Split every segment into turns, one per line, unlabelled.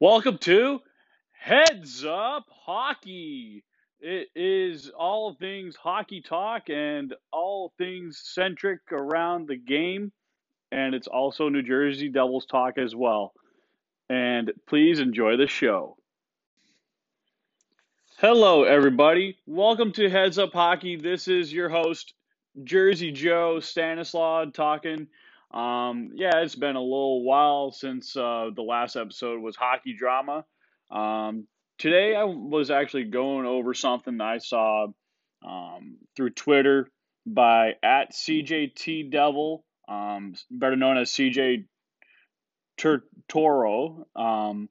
Welcome to Heads Up Hockey. It is all things hockey talk and all things centric around the game, and it's also New Jersey Devils talk as well. And please enjoy the show. Hello, everybody. Welcome to Heads Up Hockey. This is your host, Jersey Joe Stanislaw, talking um, yeah, it's been a little while since uh, the last episode was hockey drama. Um, today I was actually going over something I saw um, through Twitter by at CJT Devil, um, better known as CJ Turtoro. Um,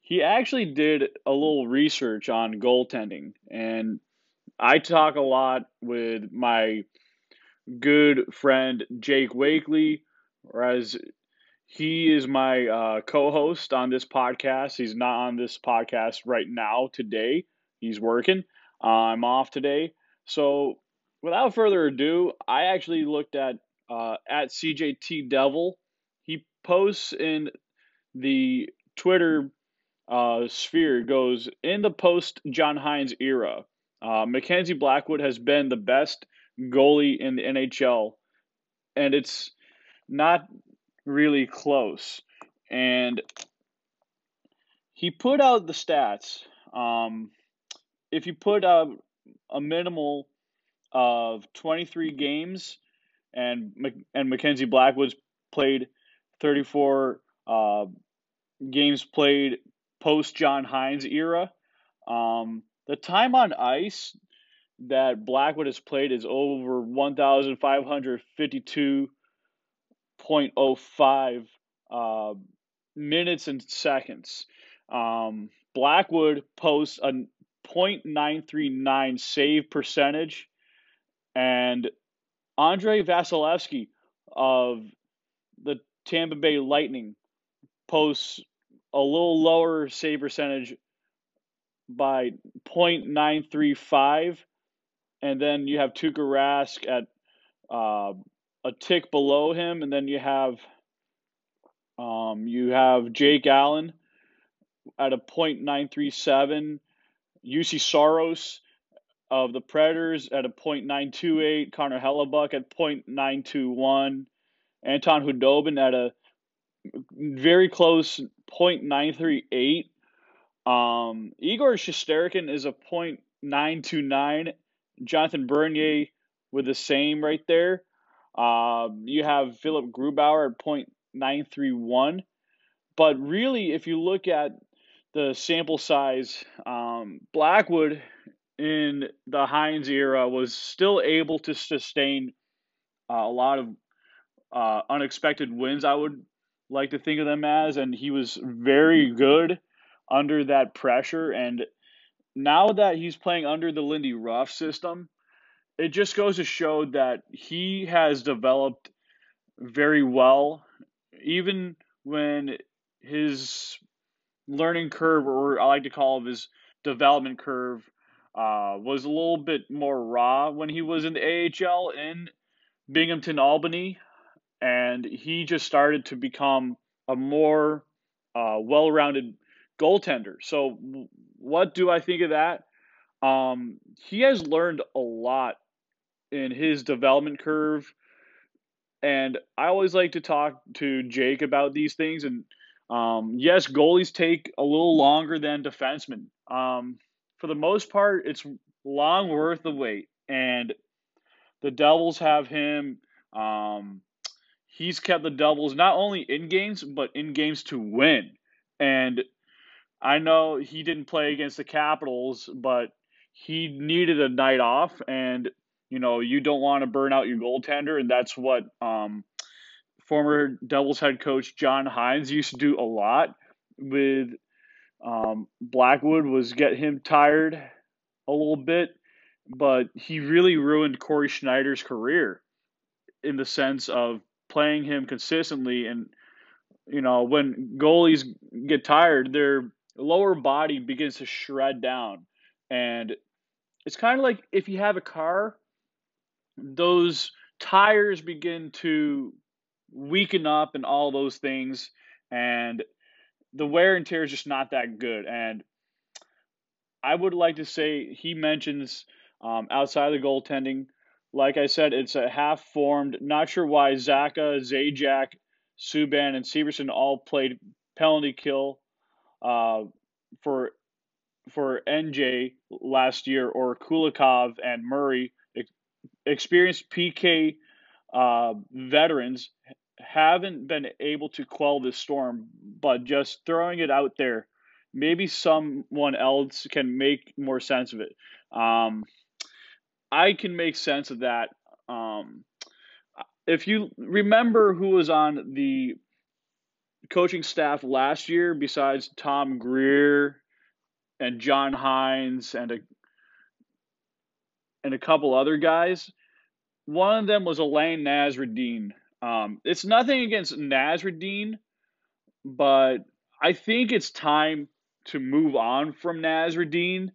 he actually did a little research on goaltending, and I talk a lot with my good friend Jake Wakely, whereas he is my uh, co-host on this podcast. He's not on this podcast right now today. He's working. Uh, I'm off today, so without further ado, I actually looked at uh, at CJT Devil. He posts in the Twitter uh, sphere goes in the post John Hynes era. Uh, Mackenzie Blackwood has been the best goalie in the NHL, and it's not really close. And he put out the stats. Um, if you put out a minimal of 23 games, and and Mackenzie Blackwood's played 34 uh, games played post John Hynes era. Um, the time on ice that Blackwood has played is over 1,552.05 uh, minutes and seconds. Um, Blackwood posts a .939 save percentage, and Andre Vasilevskiy of the Tampa Bay Lightning posts a little lower save percentage by .935 and then you have Tuukka Rask at uh, a tick below him, and then you have um, you have Jake Allen at a .937, Juuse Saros of the Predators at a .928, Connor Hellebuyck at .921, Anton Khudobin at a very close .938. Um, Igor Shesterkin is a .929 Jonathan Bernier with the same right there. Um, you have Philipp Grubauer at 0.931. But really, if you look at the sample size, um, Blackwood in the Hynes era was still able to sustain uh, a lot of uh, unexpected wins, I would like to think of them as. And he was very good under that pressure. And now that he's playing under the Lindy Ruff system, it just goes to show that he has developed very well, even when his learning curve, or I like to call it his development curve, uh, was a little bit more raw when he was in the AHL in Binghamton, Albany, and he just started to become a more uh, well-rounded goaltender. So, what do I think of that? Um, he has learned a lot in his development curve, and I always like to talk to Jake about these things. And um, yes, goalies take a little longer than defensemen. Um, for the most part, it's long worth the wait, and the Devils have him. Um, he's kept the Devils not only in games but in games to win. And I know he didn't play against the Capitals, but he needed a night off, and you know you don't want to burn out your goaltender, and that's what um, former Devils head coach John Hynes used to do a lot with um, Blackwood was get him tired a little bit, but he really ruined Corey Schneider's career in the sense of playing him consistently. And you know when goalies get tired their lower body begins to shred down and it's kind of like if you have a car those tires begin to weaken up and all those things and the wear and tear is just not that good. And I would like to say he mentions um, outside of the goaltending. Like I said, it's a half formed. Not sure why Zaka, Zajac, Subban, and Severson all played penalty kill uh, for for NJ last year, or Kulikov and Murray, experienced PK uh, veterans haven't been able to quell this storm, but just throwing it out there, maybe someone else can make more sense of it. Um, I can make sense of that. Um, if you remember who was on the coaching staff last year, besides Tom Greer and John Hynes and a and a couple other guys, one of them was Alain Nasreddine. Um, it's nothing against Nasreddine, but I think it's time to move on from Nasreddine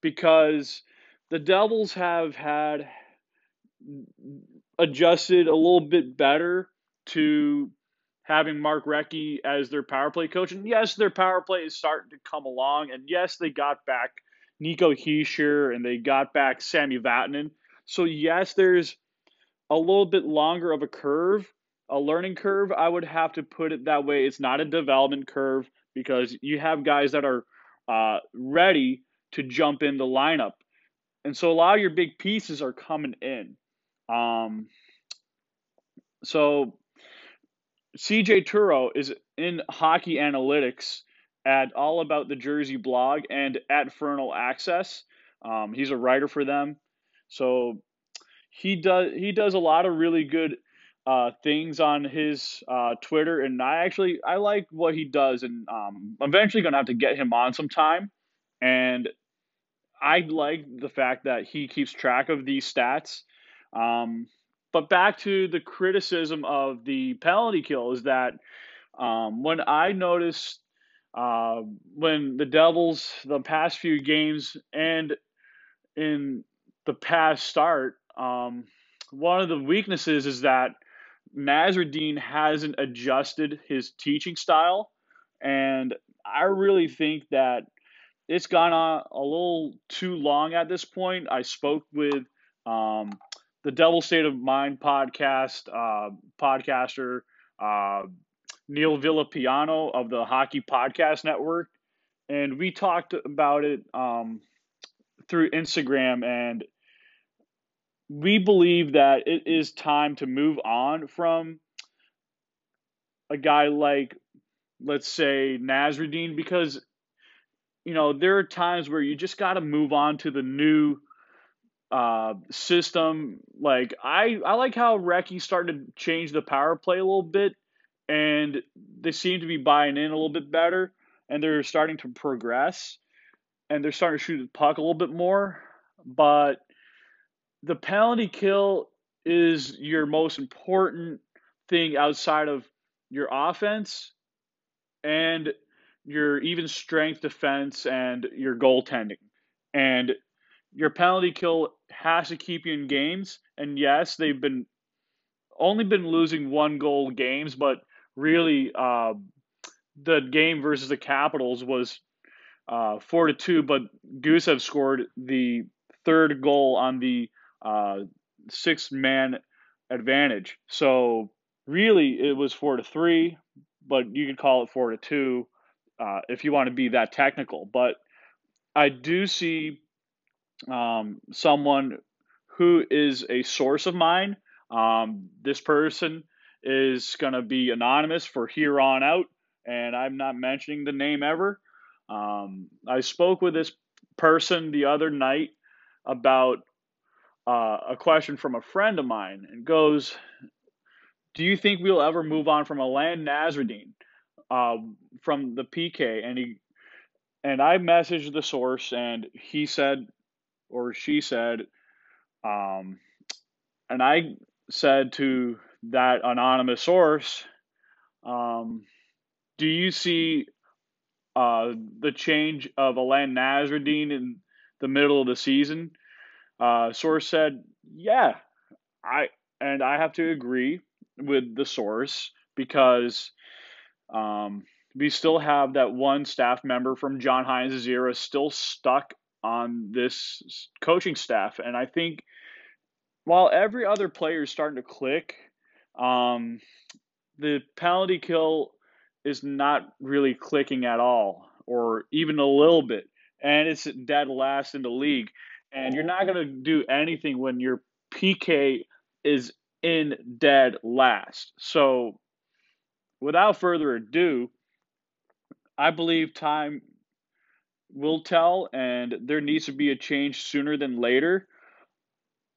because the Devils have had adjusted a little bit better to having Mark Recchi as their power play coach. And yes, their power play is starting to come along. And yes, they got back Nico Hischier and they got back Sammy Vatanen. So yes, there's a little bit longer of a curve, a learning curve. I would have to put it that way. It's not a development curve because you have guys that are uh, ready to jump in the lineup, and so a lot of your big pieces are coming in. Um, so CJ Turo is in hockey analytics at All About the Jersey blog and at Fernal Access. Um, he's a writer for them. So he does he does a lot of really good uh, things on his uh, Twitter, and I actually I like what he does, and um, I'm eventually gonna have to get him on sometime. And I like the fact that he keeps track of these stats. Um, but back to the criticism of the penalty kill is that um, when I noticed uh, when the Devils the past few games and in the past start, um, one of the weaknesses is that Nasreddine hasn't adjusted his teaching style, and I really think that it's gone on a little too long at this point. I spoke with um, the Devil State of Mind podcast uh, podcaster uh, Neil Villapiano of the Hockey Podcast Network, and we talked about it um, through Instagram and we believe that it is time to move on from a guy like, let's say, Nasreddine, because, you know, there are times where you just got to move on to the new uh, system. Like, I, I like how Recchi started to change the power play a little bit, and they seem to be buying in a little bit better, and they're starting to progress, and they're starting to shoot the puck a little bit more. But the penalty kill is your most important thing outside of your offense and your even strength defense and your goaltending. And your penalty kill has to keep you in games. And yes, they've been only been losing one goal games, but really uh, the game versus the Capitals was uh, four to two. But Gusev scored the third goal on the uh, six man advantage. So really, it was four to three, but you could call it four to two uh, if you want to be that technical. But I do see um, someone who is a source of mine. Um, this person is going to be anonymous for here on out, and I'm not mentioning the name ever. Um, I spoke with this person the other night about uh, a question from a friend of mine and goes, "Do you think we'll ever move on from Alain Nasreddine uh, from the PK?" And he and I messaged the source, and he said, or she said, um, and I said to that anonymous source, um, "Do you see uh, the change of Alain Nasreddine in the middle of the season?" Uh, source said, "Yeah, I and I have to agree with the source because um, we still have that one staff member from John Hynes' era still stuck on this coaching staff. And I think while every other player is starting to click, um, the penalty kill is not really clicking at all, or even a little bit. And it's dead last in the league. And you're not going to do anything when your PK is in dead last. So, without further ado, I believe time will tell, and there needs to be a change sooner than later.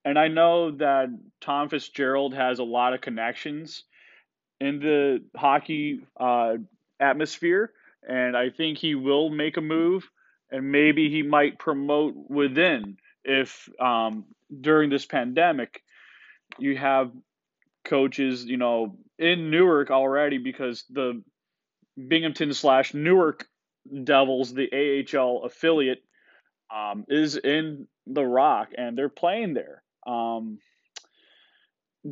And I know that Tom Fitzgerald has a lot of connections in the hockey uh, atmosphere, and I think he will make a move, and maybe he might promote within if um, during this pandemic you have coaches, you know, in Newark already because the Binghamton slash Newark Devils, the AHL affiliate, um, is in the Rock and they're playing there. Um,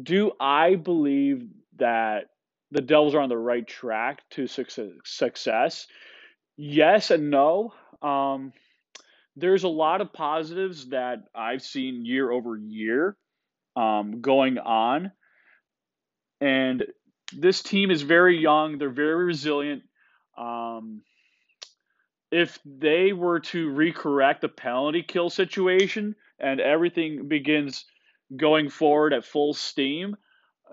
do I believe that the Devils are on the right track to success? Yes and no. Um, there's a lot of positives that I've seen year over year um, going on. And this team is very young. They're very resilient. Um, if they were to recorrect the penalty kill situation and everything begins going forward at full steam,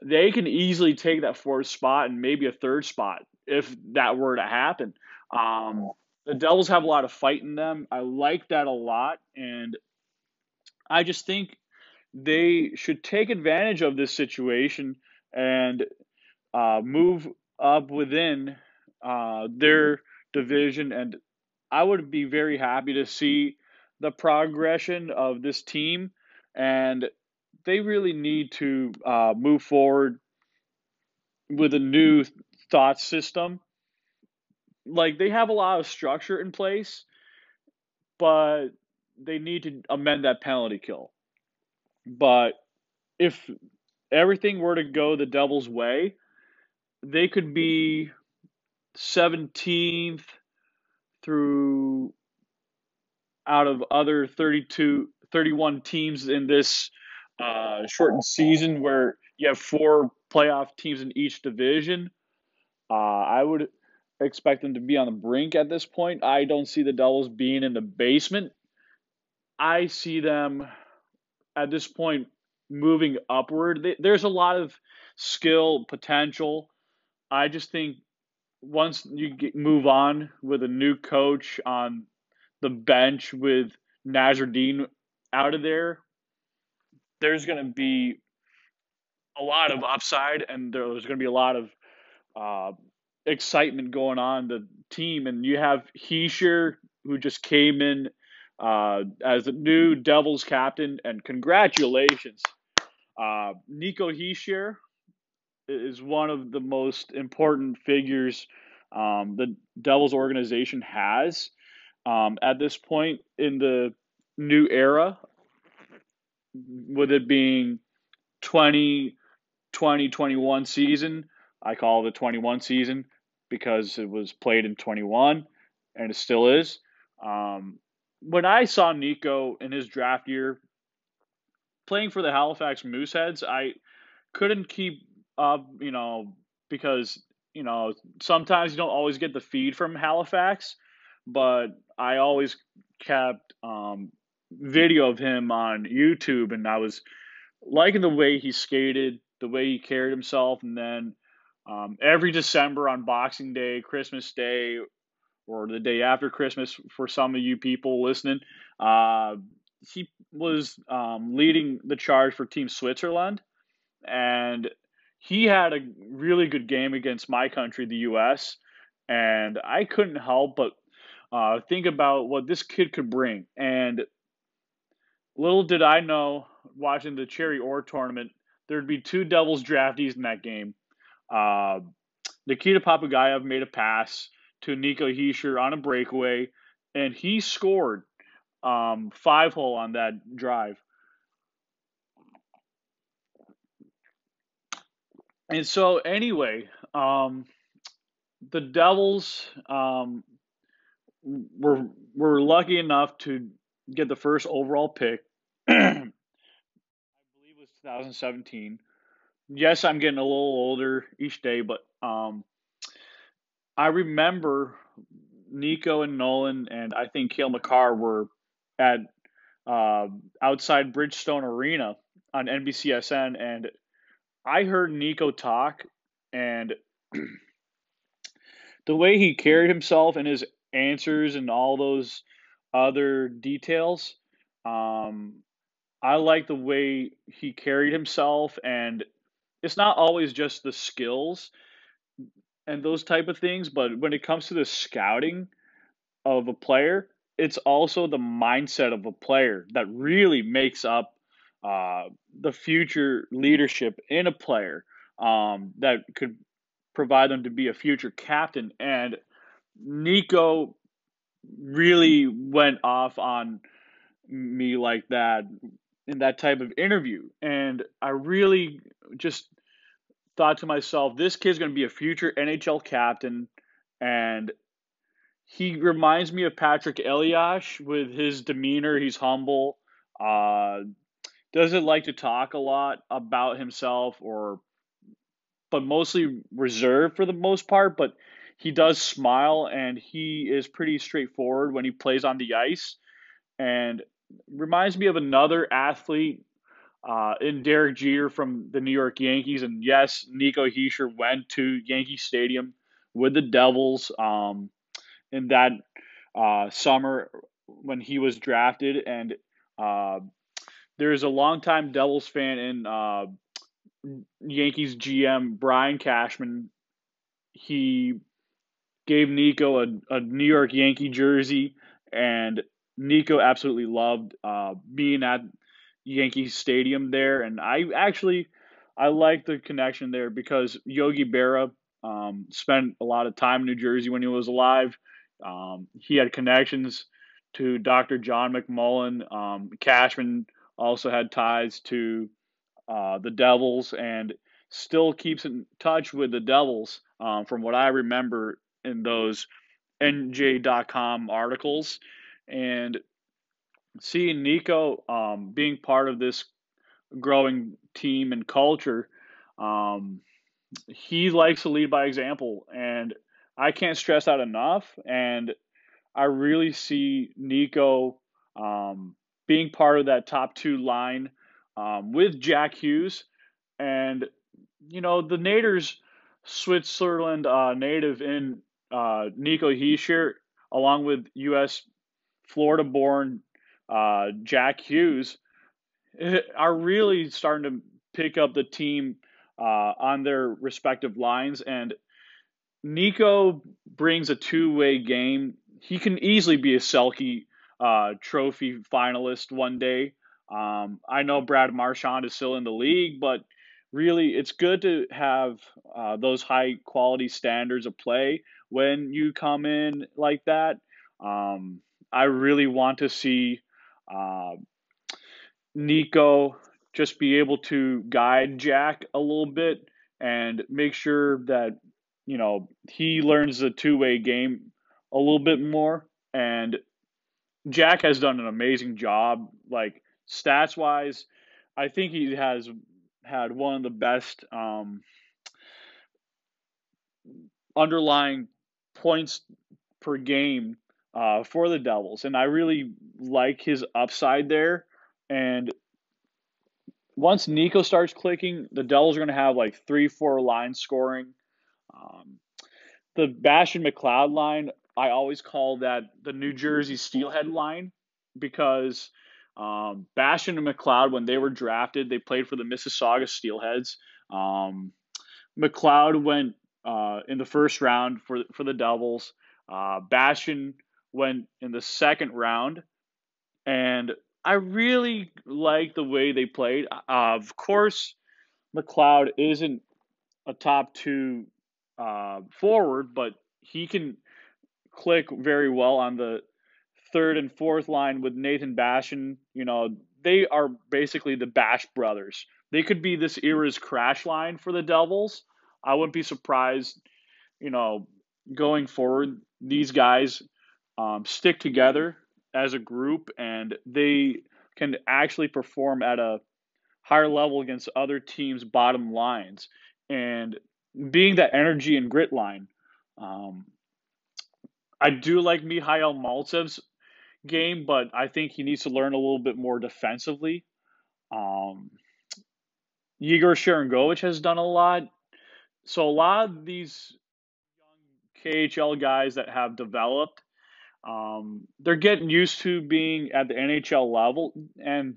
they can easily take that fourth spot and maybe a third spot if that were to happen. Um, the Devils have a lot of fight in them. I like that a lot, and I just think they should take advantage of this situation and uh, move up within uh, their division. And I would be very happy to see the progression of this team. And they really need to uh, move forward with a new thought system. Like they have a lot of structure in place, but they need to amend that penalty kill. But if everything were to go the Devils' way, they could be 17th through out of other 32 31 teams in this uh, shortened season where you have four playoff teams in each division. Uh, I would expect them to be on the brink at this point. I don't see the Devils being in the basement. I see them at this point moving upward. There's a lot of skill potential. I just think once you get, move on with a new coach on the bench with Nasreddine out of there, there's going to be a lot of upside and there's going to be a lot of uh, excitement going on the team. And you have Hischier, who just came in uh, as the new Devils captain, and congratulations. Uh, Nico Hischier is one of the most important figures um, the Devils organization has um, at this point in the new era, with it being 20, 21 season. I call it the 21 season because it was played in 21 and it still is. Um, when I saw Nico in his draft year playing for the Halifax Mooseheads, I couldn't keep up, you know, because, you know, sometimes you don't always get the feed from Halifax, but I always kept um, video of him on YouTube and I was liking the way he skated, the way he carried himself, and then um, every December on Boxing Day, Christmas Day, or the day after Christmas for some of you people listening. Uh, he was um, leading the charge for Team Switzerland, and he had a really good game against my country, the U.S. And I couldn't help but uh, think about what this kid could bring. And little did I know, watching the Cherry Orr tournament, there'd be two Devils draftees in that game. Uh, Nikita Popugaev made a pass to Nico Hischier on a breakaway, and he scored um, five hole on that drive. And so, anyway, um, the Devils um, were were lucky enough to get the first overall pick. I believe it was 2017. Yes, I'm getting a little older each day, but um, I remember Nico and Nolan and I think Cale Makar were at uh, outside Bridgestone Arena on NBCSN, and I heard Nico talk, and the way he carried himself and his answers and all those other details, um, I like the way he carried himself, and it's not always just the skills and those type of things, but when it comes to the scouting of a player, it's also the mindset of a player that really makes up uh, the future leadership in a player um, that could provide them to be a future captain. And Nico really went off on me like that in that type of interview. And I really just thought to myself, this kid's going to be a future NHL captain. And he reminds me of Patrik Elias with his demeanor. He's humble, uh, doesn't like to talk a lot about himself or but mostly reserved for the most part. But he does smile and he is pretty straightforward when he plays on the ice. And reminds me of another athlete uh, in Derek Jeter from the New York Yankees. And yes, Nico Hischier went to Yankee Stadium with the Devils um, in that uh, summer when he was drafted. And uh, there's a longtime Devils fan in uh, Yankees GM Brian Cashman, he gave Nico a, a New York Yankee jersey, and Nico absolutely loved uh, being at Yankee Stadium there. And I actually I like the connection there because Yogi Berra um, spent a lot of time in New Jersey when he was alive. Um, he had connections to Dr. John McMullen. Um, Cashman also had ties to uh, the Devils and still keeps in touch with the Devils um, from what I remember in those NJ.com articles. And seeing Nico um, being part of this growing team and culture, um, he likes to lead by example. And I can't stress that enough. And I really see Nico um, being part of that top two line um, with Jack Hughes. And, you know, the Naders, Switzerland uh, native in uh, Nico Hischier, along with U.S. Florida born uh, Jack Hughes, are really starting to pick up the team uh, on their respective lines. And Nico brings a two way game. He can easily be a Selke uh, trophy finalist one day. Um, I know Brad Marchand is still in the league, but really it's good to have uh, those high quality standards of play when you come in like that. Um, I really want to see uh, Nico just be able to guide Jack a little bit and make sure that you know he learns the two way game a little bit more. And Jack has done an amazing job. Like stats wise, I think he has had one of the best um, underlying points per game uh, for the Devils, and I really like his upside there. And once Nico starts clicking, the Devils are going to have like three, four line scoring. Um, the Bastian McLeod line, I always call that the New Jersey Steelhead line because um, Bastian and McLeod, when they were drafted, they played for the Mississauga Steelheads. Um, McLeod went uh, in the first round for for the Devils. Uh, Bastian went in the second round, and I really like the way they played. Uh, of course, McLeod isn't a top two uh, forward, but he can click very well on the third and fourth line with Nathan Bastian, you know, they are basically the Bash brothers. They could be this era's crash line for the Devils. I wouldn't be surprised, you know, going forward, these guys um, stick together as a group and they can actually perform at a higher level against other teams' bottom lines. And being that energy and grit line, um, I do like Mikhail Maltsev's game, but I think he needs to learn a little bit more defensively. Um, Yegor Sharangovich has done a lot. So a lot of these young KHL guys that have developed, um, they're getting used to being at the NHL level, and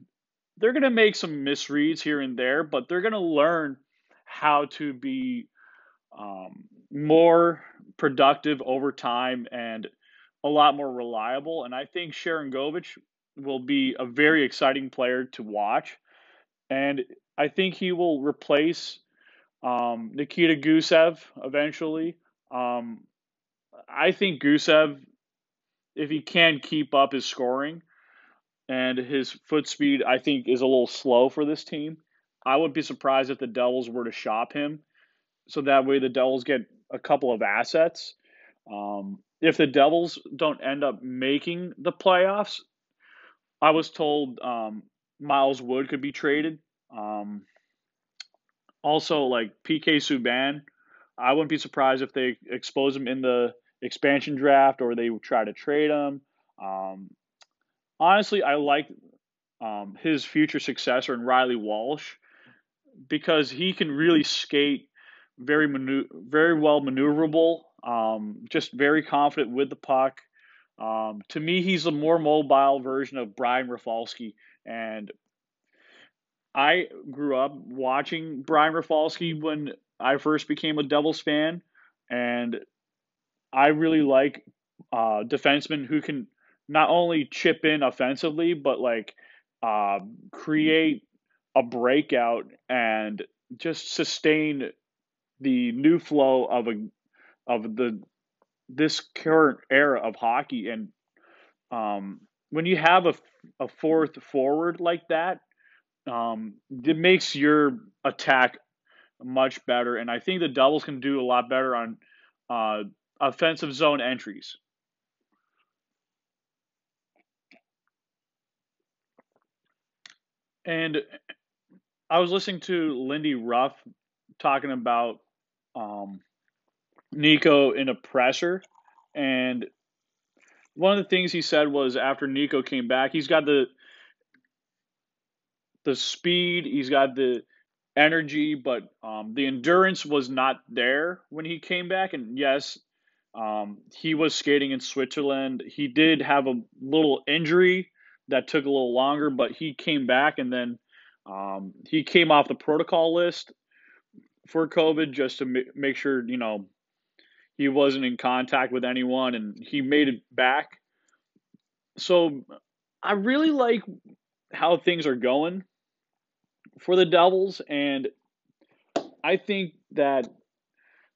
they're going to make some misreads here and there, but they're going to learn how to be um, more productive over time and a lot more reliable. And I think Sharangovich will be a very exciting player to watch. And I think he will replace um, Nikita Gusev eventually. Um, I think Gusev, if he can keep up his scoring and his foot speed, I think is a little slow for this team. I would be surprised if the Devils were to shop him, so that way the Devils get a couple of assets. Um, if the Devils don't end up making the playoffs, I was told um, Miles Wood could be traded. Um, also, like PK Subban, I wouldn't be surprised if they expose him in the expansion draft or they try to trade him. Um, honestly, I like um, his future successor in Reilly Walsh because he can really skate very manu- very well maneuverable, um, just very confident with the puck. Um, to me, he's a more mobile version of Brian Rafalski, and I grew up watching Brian Rafalski when I first became a Devils fan, and I really like uh, defensemen who can not only chip in offensively, but like uh, create a breakout and just sustain the new flow of a of the this current era of hockey. And um, when you have a, a fourth forward like that um, it makes your attack much better. And i think the Devils can do a lot better on uh, offensive zone entries. And i was listening to lindy ruff talking about um, Nico in a presser, and one of the things he said was after Nico came back, he's got the the speed, he's got the energy, but um, the endurance was not there when he came back. And yes, um, he was skating in Switzerland. He did have a little injury that took a little longer, but he came back and then um, he came off the protocol list for COVID just to make sure, you know, he wasn't in contact with anyone and he made it back. So I really like how things are going for the Devils and I think that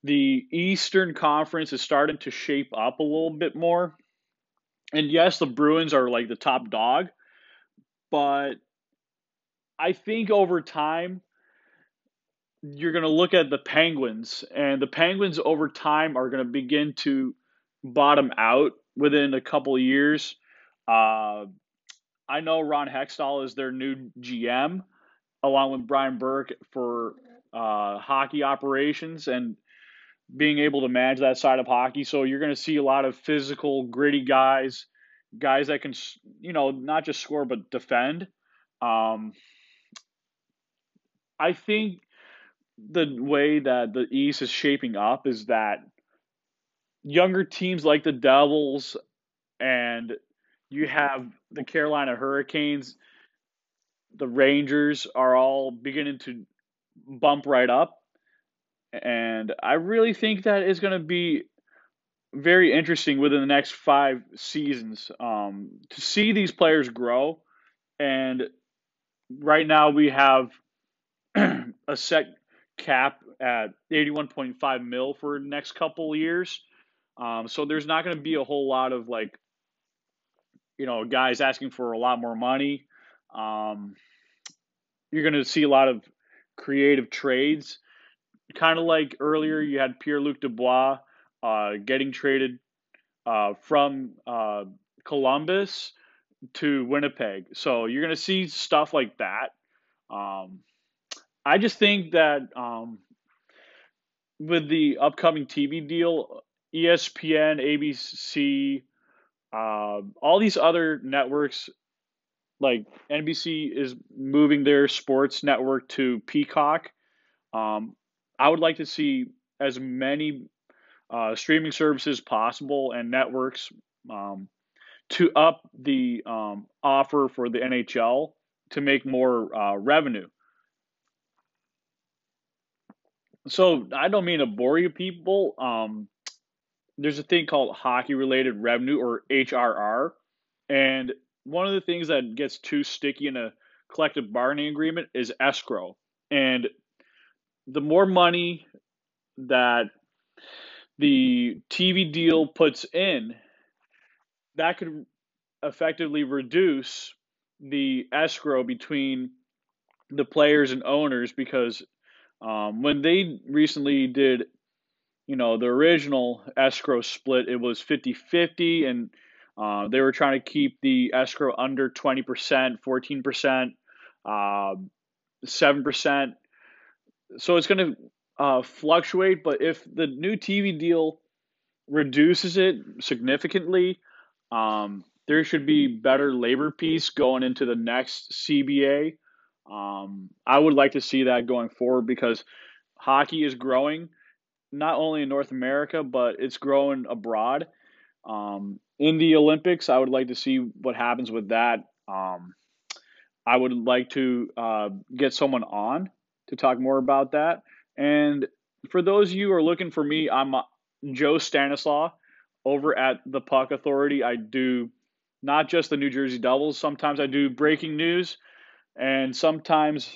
the Eastern Conference is starting to shape up a little bit more. And yes, the Bruins are like the top dog, but I think over time you're going to look at the Penguins, and the Penguins over time are going to begin to bottom out within a couple years. Uh, I know Ron Hextall is their new GM, along with Brian Burke for uh, hockey operations and being able to manage that side of hockey. So you're going to see a lot of physical, gritty guys, guys that can, you know, not just score but defend. Um, I think the way that the East is shaping up is that younger teams like the Devils and you have the Carolina Hurricanes, the Rangers are all beginning to bump right up. And I really think that is going to be very interesting within the next five seasons um, to see these players grow. And right now we have a set cap at 81.5 mil for next couple years. Um, so there's not going to be a whole lot of like, you know, guys asking for a lot more money. Um, you're going to see a lot of creative trades, kind of like earlier you had Pierre Luc Dubois uh, getting traded uh, from uh, Columbus to Winnipeg. So you're going to see stuff like that. Um, I just think that um, with the upcoming TV deal, ESPN, ABC, uh, all these other networks, like NBC, is moving their sports network to Peacock. Um, I would like to see as many uh, streaming services possible and networks um, to up the um, offer for the NHL to make more uh, revenue. So I don't mean to bore you people. Um, there's a thing called hockey related revenue or HRR. And one of the things that gets too sticky in a collective bargaining agreement is escrow. And the more money that the TV deal puts in, that could effectively reduce the escrow between the players and owners because um, when they recently did, you know, the original escrow split, it was 50 50, and uh, they were trying to keep the escrow under 20%, 14%, uh, 7%. So it's going to uh, fluctuate, but if the new TV deal reduces it significantly, um, there should be better labor peace going into the next CBA. Um, I would like to see that going forward because hockey is growing, not only in North America, but it's growing abroad. Um, in the Olympics, I would like to see what happens with that. Um, I would like to uh, get someone on to talk more about that. And for those of you who are looking for me, I'm uh, Joe Stanislaw over at the Puck Authority. I do not just the New Jersey Devils. Sometimes I do breaking news and sometimes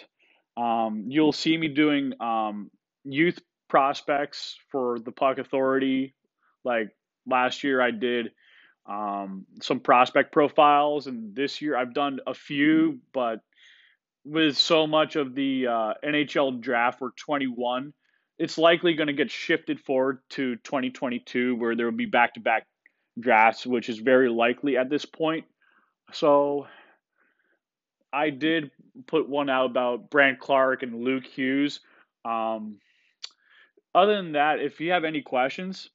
um, you'll see me doing um, youth prospects for the Puck Authority. Like last year, I did um, some prospect profiles, and this year I've done a few, but with so much of the uh, NHL draft for 21, it's likely going to get shifted forward to 2022, where there will be back to back drafts, which is very likely at this point. So I did put one out about Brandt Clarke and Luke Hughes. Um, other than that, if you have any questions,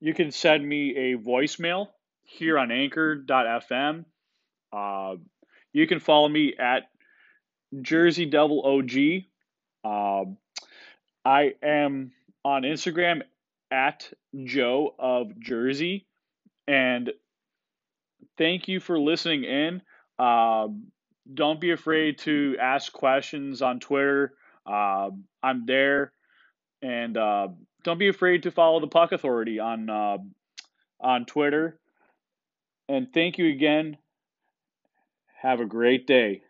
you can send me a voicemail here on anchor.fm. Uh, you can follow me at Jersey Devil OG. Uh, I am on Instagram at Joe of Jersey. And thank you for listening in. Uh, don't be afraid to ask questions on Twitter. Uh, I'm there, and uh, don't be afraid to follow the Puck Authority on uh, on Twitter. And thank you again. Have a great day.